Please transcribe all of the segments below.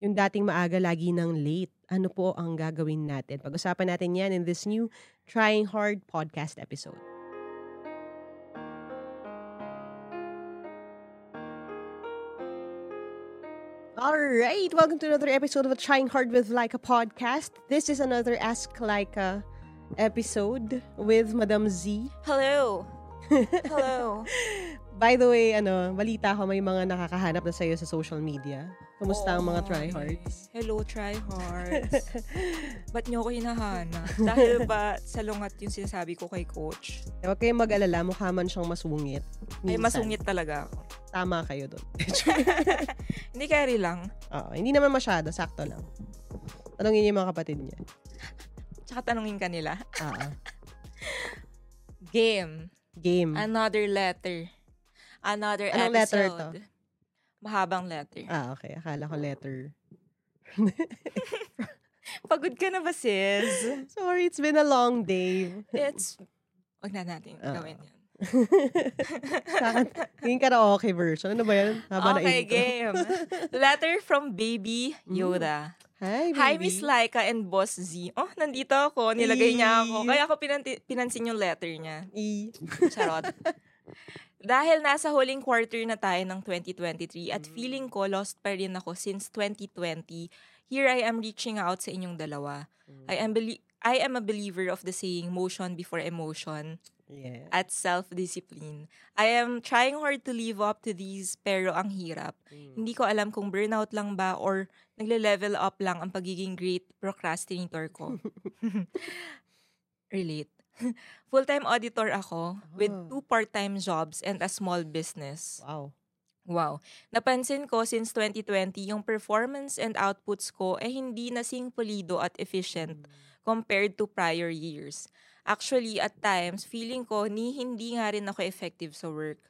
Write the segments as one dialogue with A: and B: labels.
A: yung dating maaga lagi ng late. Ano po ang gagawin natin? Pag-usapan natin yan in this new Trying Hard podcast episode. All right, welcome to another episode of Trying Hard with Laika podcast. This is another Ask Laika episode with Madam Z.
B: Hello. Hello.
A: By the way, ano, balita ko may mga nakakahanap na sa'yo sa social media. Kumusta ang mga
B: Oh,
A: tryhards?
B: Hello, tryhards. Ba't nyo ko hinahanap? Dahil ba sa lungat yung sinasabi ko kay coach?
A: Huwag kayong mag-alala, mukha man siyang masungit.
B: Ay,
A: Minsan.
B: masungit talaga ako.
A: Tama kayo doon.
B: Hindi carry lang.
A: Oo, hindi naman masyado, sakto lang. Tanungin niyo yung mga kapatid niya.
B: Tsaka tanungin ka nila.
A: Oo.
B: Game.
A: Game.
B: Another letter. Another
A: Anong letter
B: episode. Mahabang letter.
A: ah, okay. Akala ko letter.
B: Pagod ka na ba, sis?
A: Sorry, it's been a long day.
B: It's... Huwag na natin
A: Ah.
B: gawin yan.
A: Saan? Yung karaoke version. Ano ba yan? Haba na
B: Okay,
A: intro.
B: game. Letter from Baby
A: Mm.
B: Yoda.
A: Hi, baby.
B: Hi, Miss Laika and Boss Z. Oh, nandito ako. Nilagay niya ako. Kaya ako pinanti- pinansin yung letter niya.
A: E.
B: Charot. Dahil nasa huling quarter na tayo ng 2023 at
A: Mm.
B: feeling ko lost pa rin ako since 2020, here I am reaching out sa inyong dalawa. I am belie- I am a believer of the saying motion before emotion
A: Yeah.
B: at self-discipline. I am trying hard to live up to these pero ang hirap.
A: Mm.
B: Hindi ko alam kung burnout lang ba or nagle-level up lang ang pagiging great procrastinator ko. Relate. Full-time auditor ako with
A: Ah.
B: two part-time jobs and a small business.
A: Wow.
B: Wow. Napansin ko since 2020 yung performance and outputs ko ay hindi nasing pulido at efficient compared to prior years. Actually, at times, feeling ko ni hindi nga rin ako effective sa work.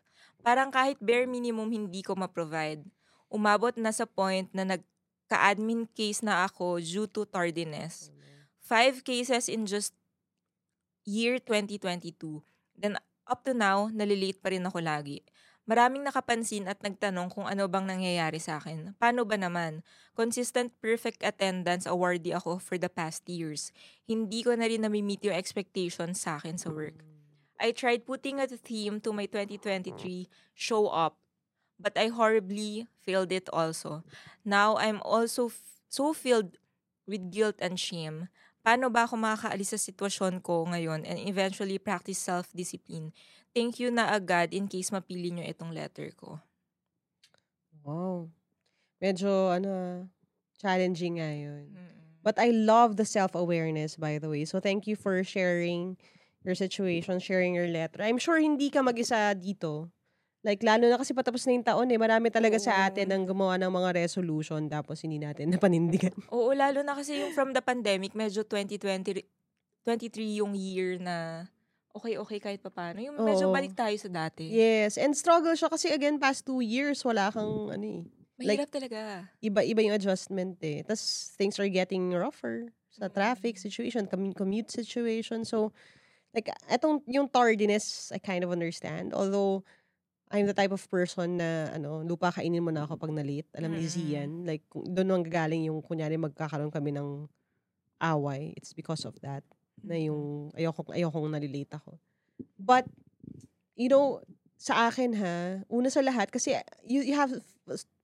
B: Parang kahit bare minimum hindi ko ma-provide. Umabot na sa point na nagka-admin case na ako due to tardiness. Five cases in just year 2022. Then up to now, nalilate pa rin ako lagi. Maraming nakapansin at nagtanong kung ano bang nangyayari sa akin. Paano ba naman? Consistent perfect attendance awardee ako for the past years. Hindi ko na rin nami-meet yung expectations sa akin sa work. I tried putting a theme to my 2023 show up, but I horribly failed it also. Now I'm also f- so filled with guilt and shame. Paano ba ako makakaalis sa sitwasyon ko ngayon and eventually practice self-discipline? Thank you na agad in case mapili nyo itong letter ko.
A: Wow. Medyo, ano, challenging nga yun. But I love the self-awareness, by the way. So, thank you for sharing your situation, sharing your letter. I'm sure hindi ka mag-isa dito. Like, lalo na kasi patapos na yung taon eh. Marami talaga sa
B: Oo.
A: atin ang gumawa ng mga resolution tapos hindi natin napanindigan.
B: Oo, lalo na kasi yung from the pandemic, medyo 2020, 23 yung year na okay-okay kahit papano. Yung medyo
A: Oo.
B: balik tayo sa dati.
A: Yes. And struggle siya kasi again, past two years, wala kang, ano eh,
B: Mahirap talaga.
A: iba-iba yung adjustment eh. Tapos, things are getting rougher sa traffic situation, commu- commute situation. So, like, etong, yung tardiness, I kind of understand. Although, I'm the type of person na, ano, lupa kainin mo na ako pag na-late. Alam ni Z
B: Mm.
A: Like, kung- doon nang gagaling yung, kunyari, magkakaroon kami ng away. It's because of that. Na yung, ayoko, ayokong nalilate ako. But, you know, sa akin ha, una sa lahat, kasi you, you have,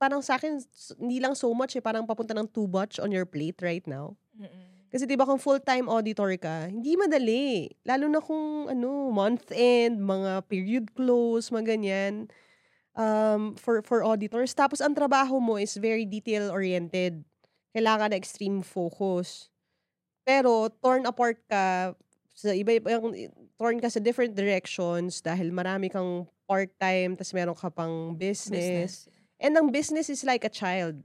A: parang sa akin, s- hindi lang so much eh, parang papunta ng too much on your plate right now.
B: Mm-mm.
A: Kasi 'di ba kung full-time auditor ka, hindi madali. Lalo na kung ano, month end, mga period close, mga ganyan. Um, for for auditors. Tapos ang trabaho mo is very detail oriented. Kailangan na extreme focus. Pero torn apart ka sa iba ibang torn ka sa different directions dahil marami kang part-time tas meron ka pang business. And ang business is like a child.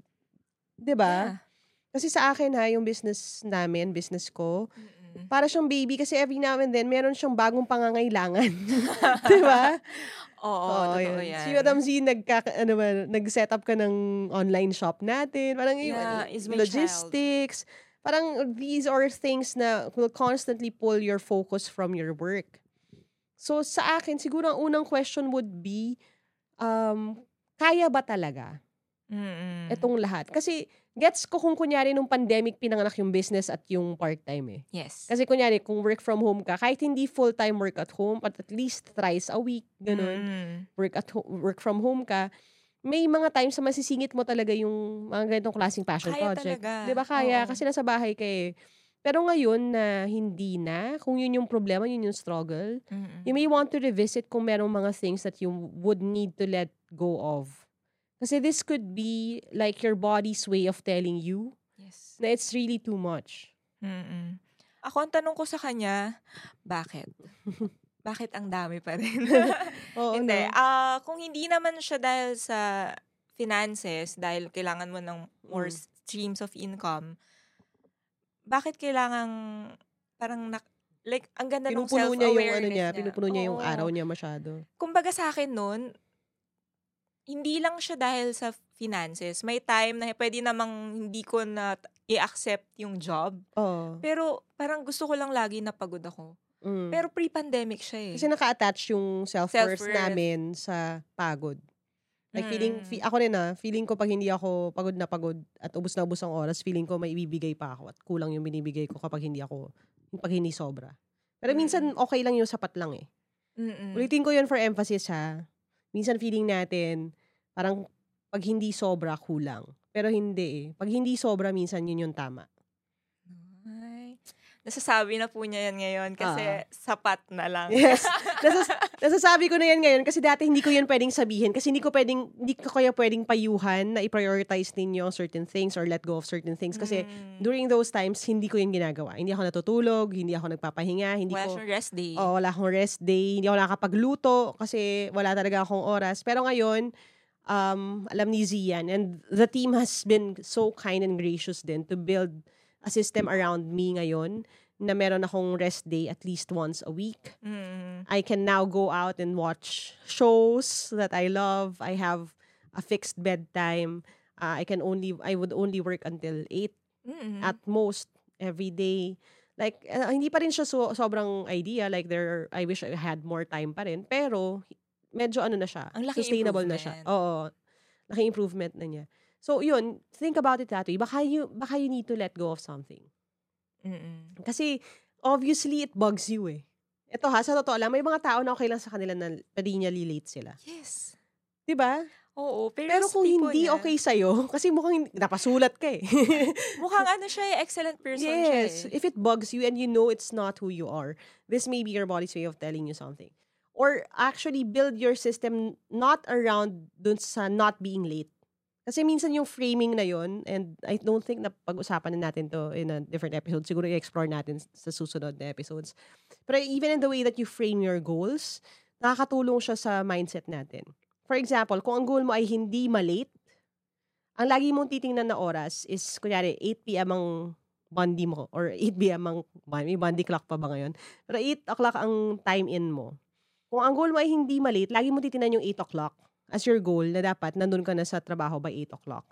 A: 'Di ba?
B: Yeah.
A: Kasi sa akin ha, yung business namin, business ko,
B: Mm-mm.
A: para siyang baby kasi every now and then meron siyang bagong pangangailangan. 'Di ba?
B: Oo,
A: Oo,
B: totoo
A: yun.
B: yan.
A: Si Madam Z, nagka, ano ba, nag-set up ka ng online shop natin. Parang yung
B: Yeah, my
A: logistics. Parang these are things na will constantly pull your focus from your work. So sa akin, siguro ang unang question would be, um, kaya ba talaga?
B: Mm.
A: Itong lahat. Kasi, gets ko kung kunyari nung pandemic pinanganak yung business at yung part-time eh.
B: Yes.
A: Kasi kunyari, kung work from home ka, kahit hindi full-time work at home, but at least thrice a week, ganun,
B: Mm.
A: work at ho- work from home ka, may mga times na masisingit mo talaga yung mga ganitong klaseng passion
B: Kaya
A: project.
B: talaga.
A: Di ba kaya?
B: Oo.
A: Kasi nasa bahay ka eh. Pero ngayon na hindi na, kung yun yung problema, yun yung struggle,
B: Mm-mm.
A: you may want to revisit kung merong mga things that you would need to let go of. Kasi this could be like your body's way of telling you
B: Yes.
A: na it's really too much.
B: Mm-mm. Ako, ang tanong ko sa kanya, bakit? bakit ang dami pa rin?
A: Oo,
B: hindi.
A: no?
B: Ah, kung hindi naman siya dahil sa finances, dahil kailangan mo ng more
A: Mm.
B: streams of income, bakit kailangan parang nak- like ang ganda ng
A: Pinupuno niya yung
B: self-awareness
A: ano niya, pinupuno niya yung
B: Oo.
A: araw niya masyado.
B: Kumbaga sa akin nun, hindi lang siya dahil sa finances. May time na pwede namang hindi ko na i-accept yung job.
A: Oo.
B: Pero parang gusto ko lang lagi na pagod ako.
A: Mm.
B: Pero pre-pandemic siya eh.
A: Kasi naka-attach yung self-worth,
B: Self-worth.
A: namin sa pagod. Like feeling,
B: Mm.
A: fe- ako rin ah, feeling ko pag hindi ako pagod na pagod at ubos na ubos ang oras, feeling ko may ibibigay pa ako at kulang yung binibigay ko kapag hindi ako, pag hindi sobra. Pero minsan okay lang yung sapat lang eh.
B: Mm-mm.
A: Ulitin ko yun for emphasis ha. Minsan feeling natin, parang pag hindi sobra, kulang. Pero hindi eh. Pag hindi sobra, minsan yun yung tama.
B: Ay. Nasasabi na po niya yan ngayon kasi
A: Ah.
B: sapat na lang.
A: Yes. Nasas- nasasabi ko na yan ngayon kasi dati hindi ko yan pwedeng sabihin kasi hindi ko pwedeng, hindi ko kaya pwedeng payuhan na i-prioritize ninyo certain things or let go of certain things kasi
B: Mm.
A: during those times, hindi ko yan ginagawa. Hindi ako natutulog, hindi ako nagpapahinga, hindi
B: Wala
A: ko...
B: siyang rest day.
A: Oh, wala akong rest day, hindi ako nakakapagluto kasi wala talaga akong oras. Pero ngayon, um, alam ni Zian and the team has been so kind and gracious din to build a system around me ngayon na meron akong rest day at least once a week.
B: Mm.
A: I can now go out and watch shows that I love. I have a fixed bedtime. Uh, I can only I would only work until 8
B: Mm-mm.
A: at most every day. Like uh, hindi pa rin siya so, sobrang idea like there I wish I had more time pa rin pero medyo ano na siya.
B: Ang laking
A: sustainable na siya. Oo. Laking improvement na niya. So yun, think about it that way. Baka you baka you need to let go of something.
B: Mm-mm.
A: Kasi, obviously, it bugs you eh. Ito ha, sa totoo lang, may mga tao na okay lang sa kanila na perennially late sila.
B: Yes.
A: 'Di ba?
B: Oo. Pero,
A: Pero kung hindi
B: niya,
A: okay sa'yo, kasi mukhang napasulat ka eh.
B: Mukhang ano siya eh, excellent person siya
A: yes.
B: eh.
A: If it bugs you and you know it's not who you are, this may be your body's way of telling you something. Or actually build your system not around dun sa not being late. Kasi minsan yung framing na yon and I don't think na pag-usapan na natin to in a different episode. Siguro i-explore natin sa susunod na episodes. Pero even in the way that you frame your goals, nakakatulong siya sa mindset natin. For example, kung ang goal mo ay hindi malate, ang lagi mong titingnan na oras is, kunyari, 8 p.m. ang bondi mo or 8 p.m. ang, may bondi clock pa ba ngayon? Pero 8 o'clock ang time in mo. Kung ang goal mo ay hindi malate, lagi mo titingnan yung 8 o'clock as your goal na dapat nandun ka na sa trabaho by 8 o'clock.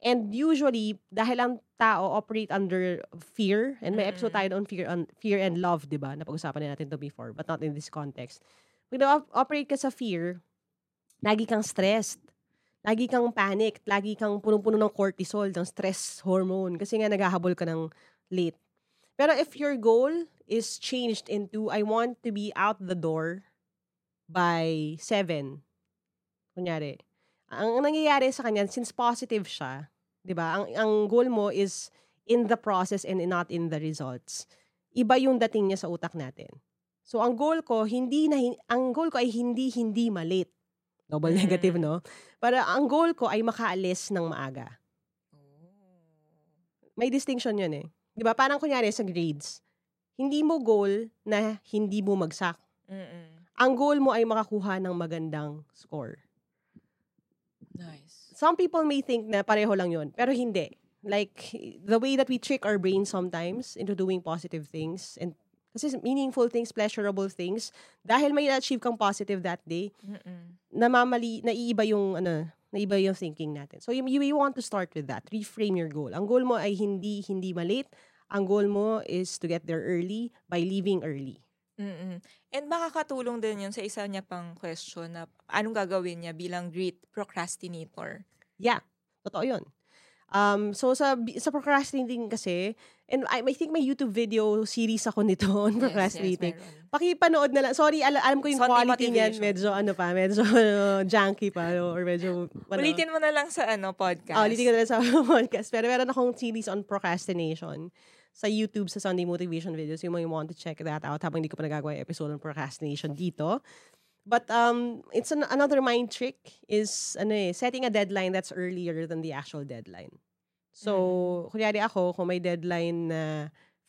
A: And usually, dahil ang tao operate under fear, and may episode
B: Mm.
A: tayo on fear, on fear and love, di ba? Napag-usapan na natin to before, but not in this context. Pag na-operate ka sa fear, lagi kang stressed. Lagi kang panic. Lagi kang punong-puno ng cortisol, ng stress hormone. Kasi nga naghahabol ka ng late. Pero if your goal is changed into, I want to be out the door by 7. Kunyari. Ang nangyayari sa kanya, since positive siya, di ba, ang, ang goal mo is in the process and not in the results. Iba yung dating niya sa utak natin. So, ang goal ko, hindi na, ang goal ko ay hindi, hindi malate. Double negative, no? Para ang goal ko ay makaalis ng maaga. May distinction yun eh. Di ba? Parang kunyari sa grades, hindi mo goal na hindi mo magsak.
B: Mm-mm.
A: Ang goal mo ay makakuha ng magandang score.
B: Nice.
A: Some people may think na pareho lang yun, pero hindi. Like, the way that we trick our brain sometimes into doing positive things and kasi meaningful things, pleasurable things, dahil may achieve kang positive that day,
B: Mm-mm.
A: namamali, naiiba yung, ano, naiiba yung thinking natin. So, you, you want to start with that. Reframe your goal. Ang goal mo ay hindi, hindi malate. Ang goal mo is to get there early by leaving early.
B: Mm-mm. And makakatulong din yun sa isa niya pang question na anong gagawin niya bilang great procrastinator.
A: Yeah. Totoo yun. Um, so sa sa procrastinating kasi, and I, I think may YouTube video series ako nito on procrastinating.
B: Yes, yes, meron.
A: Pakipanood na lang. Sorry, al- alam ko yung
B: Sunday
A: quality niyan, medyo ano pa, medyo junky pa, or medyo, ano.
B: Ulitin mo na lang sa ano, podcast.
A: Ah, ulitin ko na lang sa podcast. Pero meron akong series on procrastination sa YouTube sa Sunday Motivation videos. You want to check that out habang hindi ko pa nagagawa yung episode on procrastination dito. But um, it's an, another mind trick is ano eh, setting a deadline that's earlier than the actual deadline. So, kunyari ako, kung may deadline na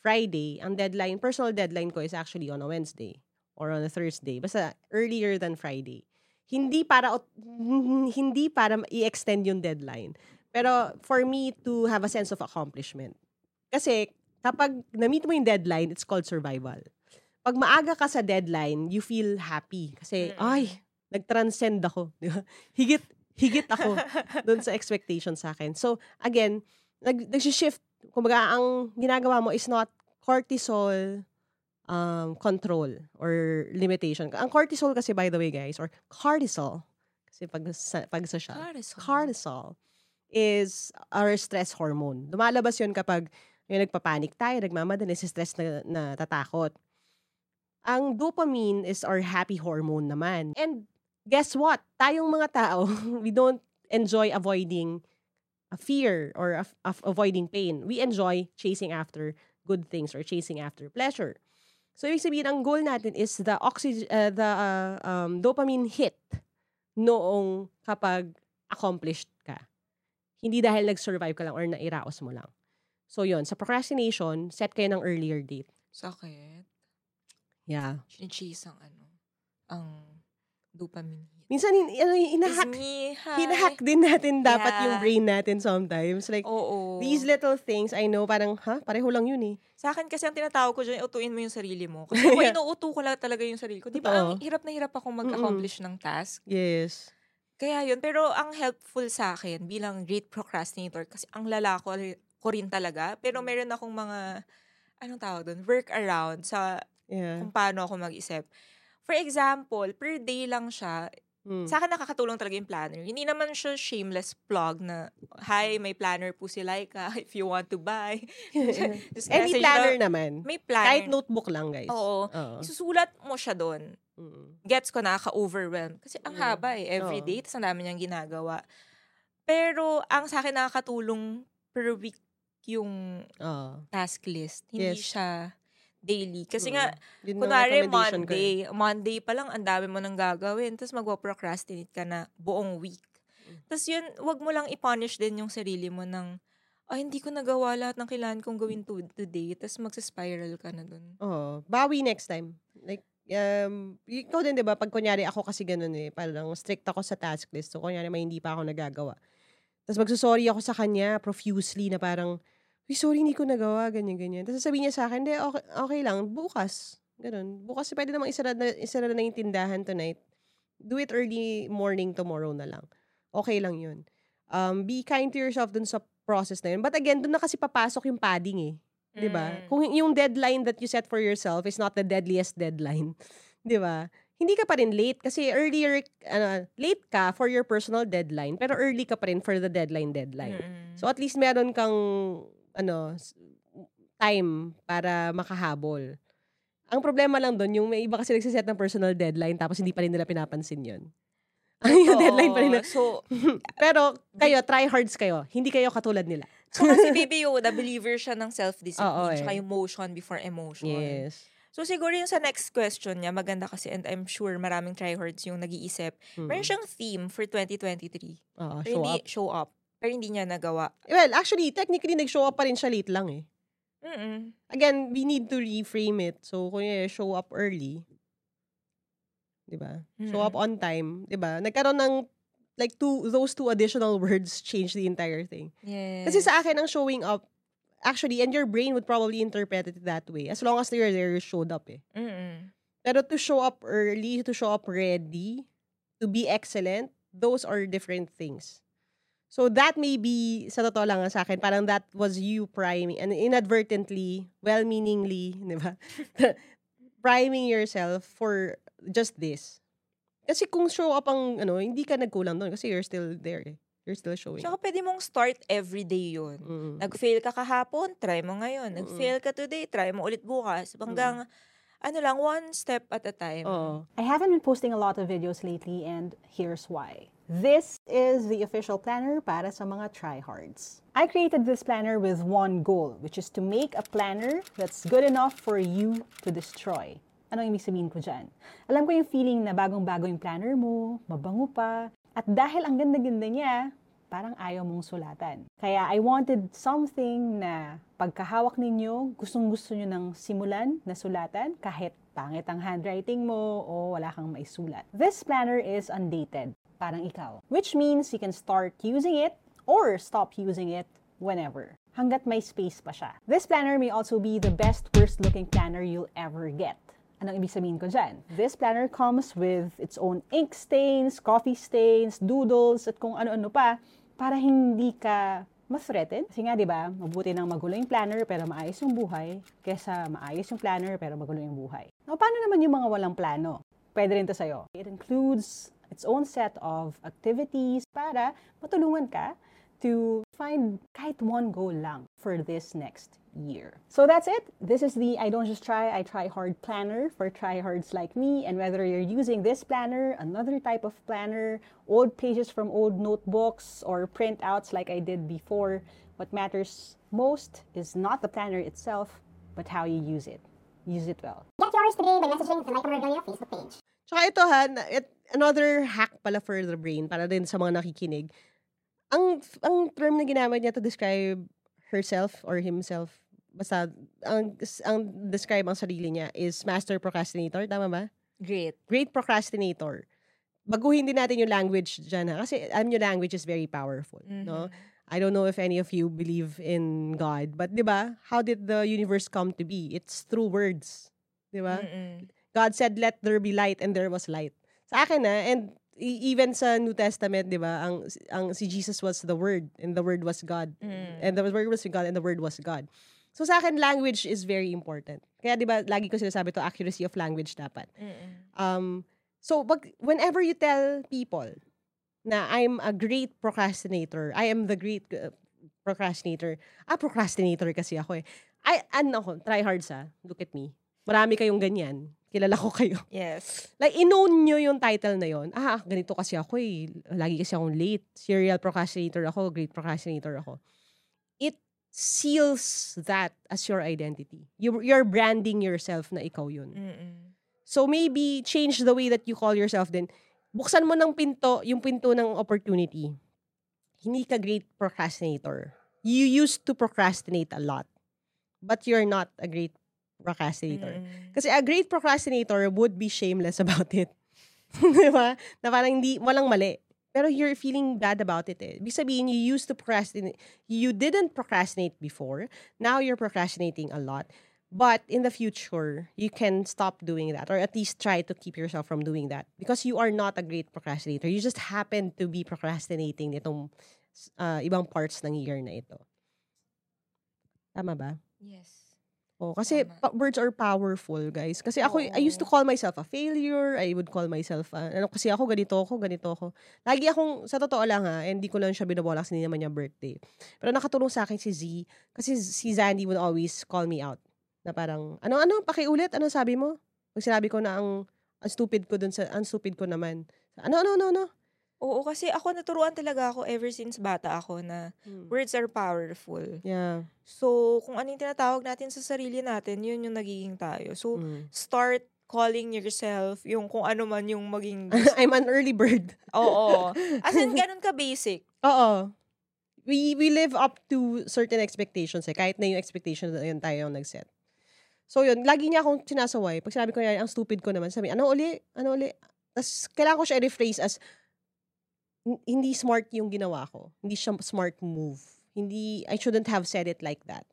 A: Friday, ang deadline, personal deadline ko is actually on a Wednesday or on a Thursday. Basta earlier than Friday. Hindi para hindi para i-extend yung deadline. Pero for me to have a sense of accomplishment. Kasi kapag na-meet mo yung deadline, it's called survival. Pag maaga ka sa deadline, you feel happy. Kasi,
B: Mm.
A: ay, nag-transcend ako. Higit, higit ako doon sa expectation sa akin. So, again, nag, nag-shift. Kumbaga, ang ginagawa mo is not cortisol um, control or limitation. Ang cortisol kasi, by the way, guys, or cortisol, kasi pag sa, pag sa siya,
B: Cortisol.
A: cortisol is our stress hormone. Lumalabas yun kapag yung nagpapanik tayo, nagmamadali, si stress na, na tatakot. Ang dopamine is our happy hormone naman. And guess what? Tayong mga tao, we don't enjoy avoiding a fear or of, of avoiding pain. We enjoy chasing after good things or chasing after pleasure. So, ibig sabihin, ang goal natin is the, oxy, uh, the uh, um, dopamine hit noong kapag accomplished ka. Hindi dahil nag-survive ka lang or nairaos mo lang. So, yon Sa procrastination, set kayo ng earlier date.
B: Sakit.
A: Yeah.
B: Chinichase ang ano, ang dopamine hit.
A: Minsan, ano, hinahack,
B: me, hi.
A: hinahack din natin dapat yung
B: Yeah.
A: brain natin sometimes. Like,
B: Oo.
A: these little things, I know, parang, ha? Pareho lang yun eh.
B: Sa akin kasi ang tinatawag ko dyan, utuin mo yung sarili mo. Kasi ako inuuto ko lang talaga yung sarili ko. Di ba, ang hirap na hirap akong mag-accomplish ng task.
A: Yes.
B: Kaya yun, pero ang helpful sa akin bilang great procrastinator, kasi ang lala ko, ko rin talaga, pero meron akong mga, anong tawag doon, workaround sa
A: Yeah.
B: kung paano ako mag-isip. For example, per day lang siya,
A: Mm.
B: sa akin nakakatulong talaga yung planner. Hindi naman siya shameless plug na, hi, may planner po si Laika if you want to buy. Just
A: Any
B: message
A: planner
B: na-
A: naman.
B: May planner.
A: Kahit notebook lang, guys.
B: Oo.
A: Oo.
B: Susulat mo siya doon.
A: Mm.
B: Gets ko nakaka-overwhelm. Kasi ang
A: Mm.
B: haba eh, every day. Tapos ang dami niyang ginagawa. Pero ang sa akin nakakatulong per week yung
A: Oo.
B: task list. Hindi
A: Yes.
B: siya daily. Kasi
A: Mm.
B: nga,
A: Yun
B: kunwari
A: ko eh.
B: Monday, Monday pa lang, ang dami mo nang gagawin. Tapos magwa-procrastinate ka na buong week.
A: Mm.
B: Tapos yun, wag mo lang i-punish din yung sarili mo ng, ah, hindi ko nagawa lahat ng kailangan kong gawin to, today. Tapos magsa-spiral ka na dun.
A: Oo. Bawi next time. Like, um, ikaw din, di ba? Pag kunyari ako kasi ganun eh, parang strict ako sa task list. So, kunyari may hindi pa ako nagagawa. Tapos magsusorry ako sa kanya profusely na parang, Uy, sorry, hindi ko nagawa, ganyan, ganyan. Tapos sasabihin niya sa akin, hindi, okay, okay lang, bukas. Ganun. Bukas, pwede namang isara na, isara na yung tindahan tonight. Do it early morning tomorrow na lang. Okay lang yun. Um, be kind to yourself dun sa process na yun. But again, dun na kasi papasok yung padding eh. 'di ba?
B: Mm.
A: Kung yung deadline that you set for yourself is not the deadliest deadline, 'di ba? Hindi ka pa rin late kasi earlier ano, late ka for your personal deadline pero early ka pa rin for the deadline deadline.
B: Mm-mm.
A: So at least meron kang ano time para makahabol. Ang problema lang doon, yung may iba kasi nagsiset ng personal deadline tapos hindi pa rin nila pinapansin yun. yung deadline pa rin. na-
B: So,
A: Pero kayo, try hards kayo. Hindi kayo katulad nila.
B: so kasi Baby Yoda, believer siya ng
A: Oo,
B: self-discipline,
A: eh.
B: tsaka yung motion before emotion.
A: Yes.
B: So siguro yung sa next question niya, maganda kasi and I'm sure maraming tryhards yung nag-iisip.
A: Mm.
B: Meron siyang theme for 2023.
A: Oo,
B: Pero
A: show
B: hindi
A: up.
B: show up. Pero hindi niya nagawa.
A: Well, actually, technically, nag-show up pa rin siya late lang eh.
B: Mm-mm.
A: Again, we need to reframe it. So, kung yung show up early, di ba? Show up on time, di ba? Nagkaroon ng, like, two, those two additional words change the entire thing.
B: Yes.
A: Kasi sa akin, ang showing up, actually, and your brain would probably interpret it that way. As long as you're there, you showed up eh.
B: Mm-mm.
A: Pero to show up early, to show up ready, to be excellent, those are different things. So that may be, sa totoo lang sa akin, parang that was you priming, and inadvertently, well-meaningly, di ba? priming yourself for just this. Kasi kung show up ang, ano, hindi ka nagkulang doon kasi you're still there eh. You're still showing
B: Tsaka pwede mong start everyday yun.
A: Mm.
B: Nag-fail ka kahapon, try mo ngayon. Nag-fail ka today, try mo ulit bukas. Hanggang, ano lang, one step at a time.
A: Oo.
C: I haven't been posting a lot of videos lately, and here's why. This is the official planner para sa mga tryhards. I created this planner with one goal, which is to make a planner that's good enough for you to destroy. Anong ibig sabihin ko dyan? Alam ko yung feeling na bagong-bago yung planner mo, mabango pa, at dahil ang ganda-ganda niya, parang ayaw mong sulatan. Kaya I wanted something na pagkahawak ninyo, gustong-gusto nyo ng simulan na sulatan kahit pangit ang handwriting mo o wala kang maisulat. This planner is undated, parang ikaw. Which means you can start using it or stop using it whenever. Hanggat may space pa siya. This planner may also be the best worst looking planner you'll ever get. Anong ibig sabihin ko dyan? This planner comes with its own ink stains, coffee stains, doodles, at kung ano-ano pa para hindi ka ma-threaten. Kasi nga, di ba, mabuti nang magulo yung planner pero maayos yung buhay kesa maayos yung planner pero magulo yung buhay. Now, paano naman yung mga walang plano? Pwede rin to sa'yo. It includes its own set of activities para matulungan ka to find kahit one goal lang for this next year. So that's it. This is the I don't just try, I try hard planner for tryhards like me. And whether you're using this planner, another type of planner, old pages from old notebooks, or printouts like I did before, what matters most is not the planner itself, but how you use it. Use it well.
D: Get yours today by messaging the Mike Regalia Facebook page.
A: Tsaka ito ha, it, another hack pala for the brain, para din sa mga nakikinig. Ang, ang term na ginamit niya to describe herself or himself, basta, ang, ang describe ang sarili niya is master procrastinator, tama ba?
B: Great.
A: Great procrastinator. Baguhin din natin yung language dyan ha, kasi alam nyo language is very powerful, no? I don't know if any of you believe in God, but 'di ba? How did the universe come to be? It's through words. 'Di ba?
B: Mm-mm.
A: God said, let there be light, and there was light. Sa akin na, and e- even sa New Testament, di ba, ang, ang si Jesus was the Word, and the Word was God.
B: Mm.
A: And the Word was God, and the Word was God. So sa akin, language is very important. Kaya di ba, lagi ko sinasabi to, accuracy of language dapat.
B: Mm-mm.
A: Um, so, pag, whenever you tell people na I'm a great procrastinator, I am the great uh, procrastinator, ah, procrastinator kasi ako eh. I, ano ako, try hard sa, look at me. Marami kayong ganyan. Kilala ko kayo.
B: Yes.
A: Like, inown nyo yung title na yon. Ah, ganito kasi ako eh. Lagi kasi akong late. Serial procrastinator ako. Great procrastinator ako. It seals that as your identity. You, you're branding yourself na ikaw yun.
B: Mm-mm.
A: So maybe change the way that you call yourself then. Buksan mo ng pinto, yung pinto ng opportunity. Hindi ka great procrastinator. You used to procrastinate a lot. But you're not a great procrastinator.
B: Mm-mm.
A: Kasi a great procrastinator would be shameless about it. Di ba? Na parang hindi, walang mali. Pero you're feeling bad about it eh. Ibig sabihin, you used to procrastinate. You didn't procrastinate before. Now you're procrastinating a lot. But in the future, you can stop doing that or at least try to keep yourself from doing that because you are not a great procrastinator. You just happen to be procrastinating nitong uh, ibang parts ng year na ito. Tama ba?
B: Yes.
A: Oh, kasi
B: Tama.
A: pa- words are powerful, guys. Kasi ako, I used to
B: Oo.
A: call myself a failure. I would call myself, uh, ano, kasi ako, ganito ako, ganito ako. Lagi akong, sa totoo lang ha, and hindi ko lang siya binabola kasi hindi naman niya birthday. Pero nakatulong sa akin si Z, kasi si Zandy would always call me out. Na parang, ano, ano, pakiulit, ano sabi mo? Pag sinabi ko na ang, ang stupid ko dun sa, ang stupid ko naman. Ano, ano, ano, ano?
B: Oo, kasi ako naturuan talaga ako ever since bata ako na
A: Hmm.
B: words are powerful.
A: Yeah.
B: So, kung ano yung tinatawag natin sa sarili natin, yun yung nagiging tayo. So,
A: Mm.
B: start calling yourself yung kung ano man yung maging...
A: I'm an early bird.
B: Oo. As in, ganun ka basic.
A: Oo. We we live up to certain expectations eh. Kahit na yung expectation na yun tayo yung nag-set. So yun, lagi niya akong sinasaway. Pag sinabi ko yan, ang stupid ko naman, sabi, ano uli? Ano uli? Tapos kailangan ko siya i-rephrase as, "Hin- hindi smart yung ginawa ko. Hindi siya smart move. Hindi, I shouldn't have said it like that.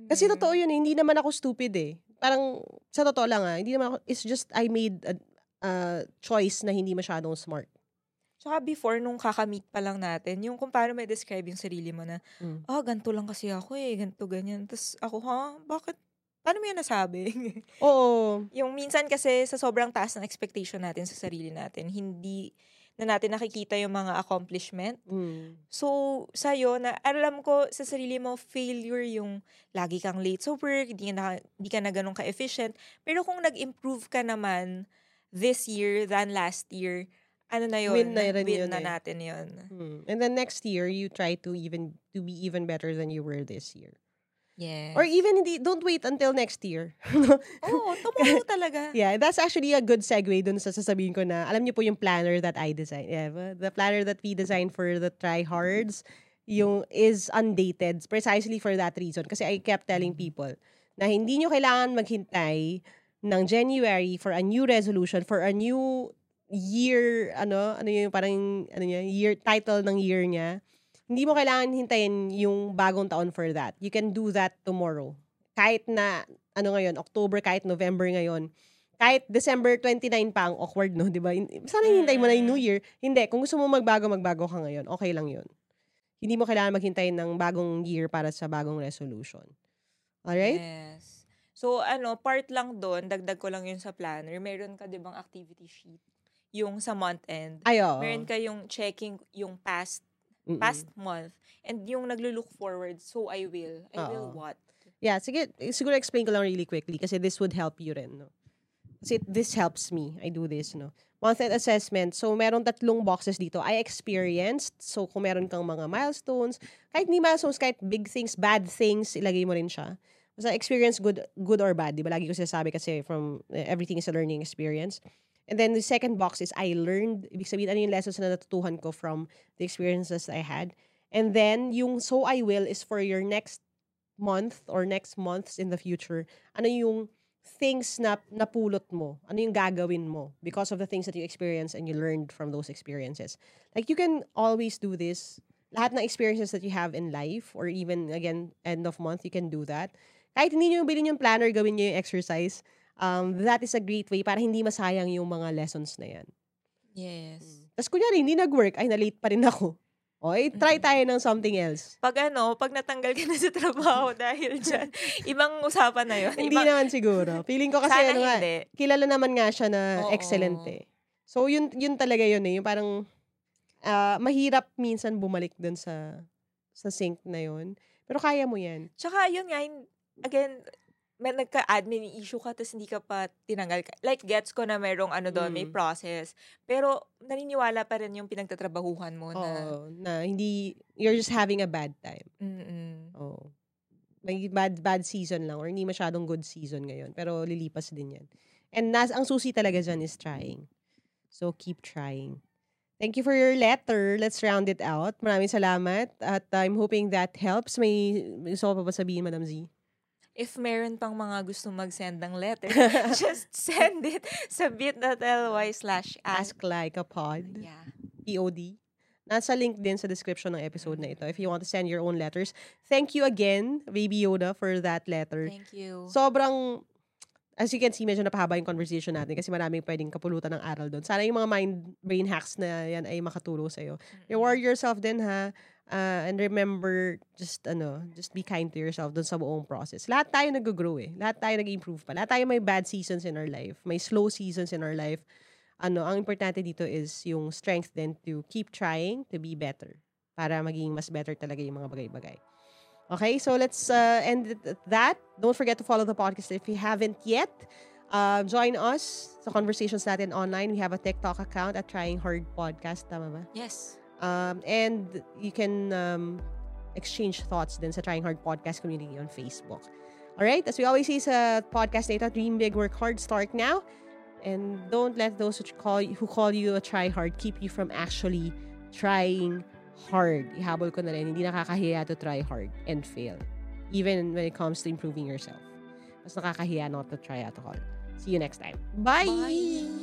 A: Kasi
B: Mm.
A: totoo yun eh. Hindi naman ako stupid eh. Parang, sa totoo lang ah, hindi naman ako, it's just I made a, a choice na hindi masyadong smart.
B: Tsaka before, nung kakamit pa lang natin, yung kung paano may describe yung sarili mo na,
A: Mm.
B: ah, ganito lang kasi ako eh, ganito, ganyan. Tapos ako, ha? Bakit? Paano mo yan nasabi?
A: Oo.
B: yung minsan kasi sa sobrang taas ng expectation natin sa sarili natin, hindi na natin nakikita yung mga accomplishment.
A: Mm.
B: So, sa'yo, na alam ko sa sarili mo, failure yung lagi kang late sa work, di ka na, di ka na ganun ka-efficient. Pero kung nag-improve ka naman this year than last year, ano na yun?
A: Win na rin
B: Win
A: yun
B: na
A: eh.
B: natin yun.
A: Mm. And then next year, you try to even to be even better than you were this year.
B: Yes.
A: Or even hindi, don't wait until next year.
B: Oo, tomorrow talaga.
A: yeah, that's actually a good segue dun sa sasabihin ko na, alam niyo po yung planner that I designed. Yeah, the planner that we designed for the tryhards, yung is undated precisely for that reason. Kasi I kept telling people na hindi nyo kailangan maghintay ng January for a new resolution, for a new year, ano, ano yung parang, ano niya, year, title ng year niya. Hindi mo kailangan hintayin yung bagong taon for that. You can do that tomorrow. Kahit na, ano ngayon, October, kahit November ngayon, kahit December 29 pa ang awkward, no? Di ba? Sana hintay mo na yung New Year. Hindi. Kung gusto mo magbago, magbago ka ngayon. Okay lang yun. Hindi mo kailangan maghintay ng bagong year para sa bagong resolution. Alright?
B: Yes. So, ano, part lang doon, dagdag ko lang yun sa planner. Meron ka, di bang, activity sheet? Yung sa month end.
A: Ay, oo.
B: Meron ka yung checking yung past
A: Mm-mm.
B: past month. And yung naglo-look forward, so I will. I will
A: Oo.
B: what?
A: Yeah, sige, siguro explain ko lang really quickly kasi this would help you rin, no? Kasi this helps me. I do this, no? Month-end assessment. So, meron tatlong boxes dito. I experienced. So, kung meron kang mga milestones, kahit ni milestones, kahit big things, bad things, ilagay mo rin siya. Basta experience, good good or bad. Di ba? Lagi ko sinasabi kasi from eh, everything is a learning experience. And then the second box is I learned. Ibig sabihin, ano yung lessons na natutuhan ko from the experiences I had. And then, yung so I will is for your next month or next months in the future, ano yung things na napulot mo? Ano yung gagawin mo because of the things that you experienced and you learned from those experiences? Like, you can always do this. Lahat ng experiences that you have in life or even, again, end of month, you can do that. Kahit hindi nyo bilhin yung planner, gawin nyo yung exercise, um, that is a great way para hindi masayang yung mga lessons na yan.
B: Yes.
A: Tapos kunyari, hindi nag-work, ay, na-late pa rin ako. O, eh, try tayo ng something else.
B: Pag ano, pag natanggal ka na sa trabaho dahil dyan, ibang usapan na yun.
A: Hindi
B: Ibang-
A: naman siguro. Feeling ko kasi
B: Sana
A: ano nga,
B: hindi.
A: kilala naman nga siya na
B: Oo.
A: excellent eh. So yun yun talaga yun eh, yung parang ah, mahirap minsan bumalik dun sa sa sync na yun. Pero kaya mo yan.
B: Tsaka yun nga, again, may nagka-admin issue ka tapos hindi ka pa tinanggal. ka. Like, gets ko na merong ano doon, may
A: Mm.
B: process. Pero, naniniwala pa rin yung pinagtatrabahuhan mo na,
A: Oo, na hindi, you're just having a bad time.
B: mm
A: Oo. May bad, bad season lang or hindi masyadong good season ngayon. Pero lilipas din yan. And nas, ang susi talaga dyan is trying. So, keep trying. Thank you for your letter. Let's round it out. Maraming salamat. At I'm hoping that helps. May may gusto ko pa ba sabihin, Madam Z?
B: If meron pang mga gusto mag-send ng letter, just send it sa bit.ly slash ask.
A: Like a pod.
B: Yeah.
A: POD. Nasa link din sa description ng episode na ito if you want to send your own letters. Thank you again, Baby Yoda, for that letter.
B: Thank you.
A: sobrang as you can see, medyo napahaba yung conversation natin kasi maraming pwedeng kapulutan ng aral doon. Sana yung mga mind brain hacks na yan ay makatulong sa'yo. Reward yourself din ha. Uh, and remember, just ano, just be kind to yourself doon sa buong process. Lahat tayo nag-grow eh. Lahat tayo nag-improve pa. Lahat tayo may bad seasons in our life. May slow seasons in our life. Ano, ang importante dito is yung strength din to keep trying to be better. Para maging mas better talaga yung mga bagay-bagay. Okay, so let's uh, end it at that. Don't forget to follow the podcast if you haven't yet. Uh, join us sa conversations natin online. We have a TikTok account at Trying Hard Podcast. Tama ba?
B: Yes.
A: Um, and you can um, exchange thoughts din sa Trying Hard Podcast community on Facebook. All right? As we always say sa podcast data, dream big, work hard, start now. And don't let those who call, who call you a try hard keep you from actually trying hard. Ihabol ko na rin, hindi nakakahiya to try hard and fail. Even when it comes to improving yourself. Mas nakakahiya not to try at all. See you next time. Bye!
B: Bye.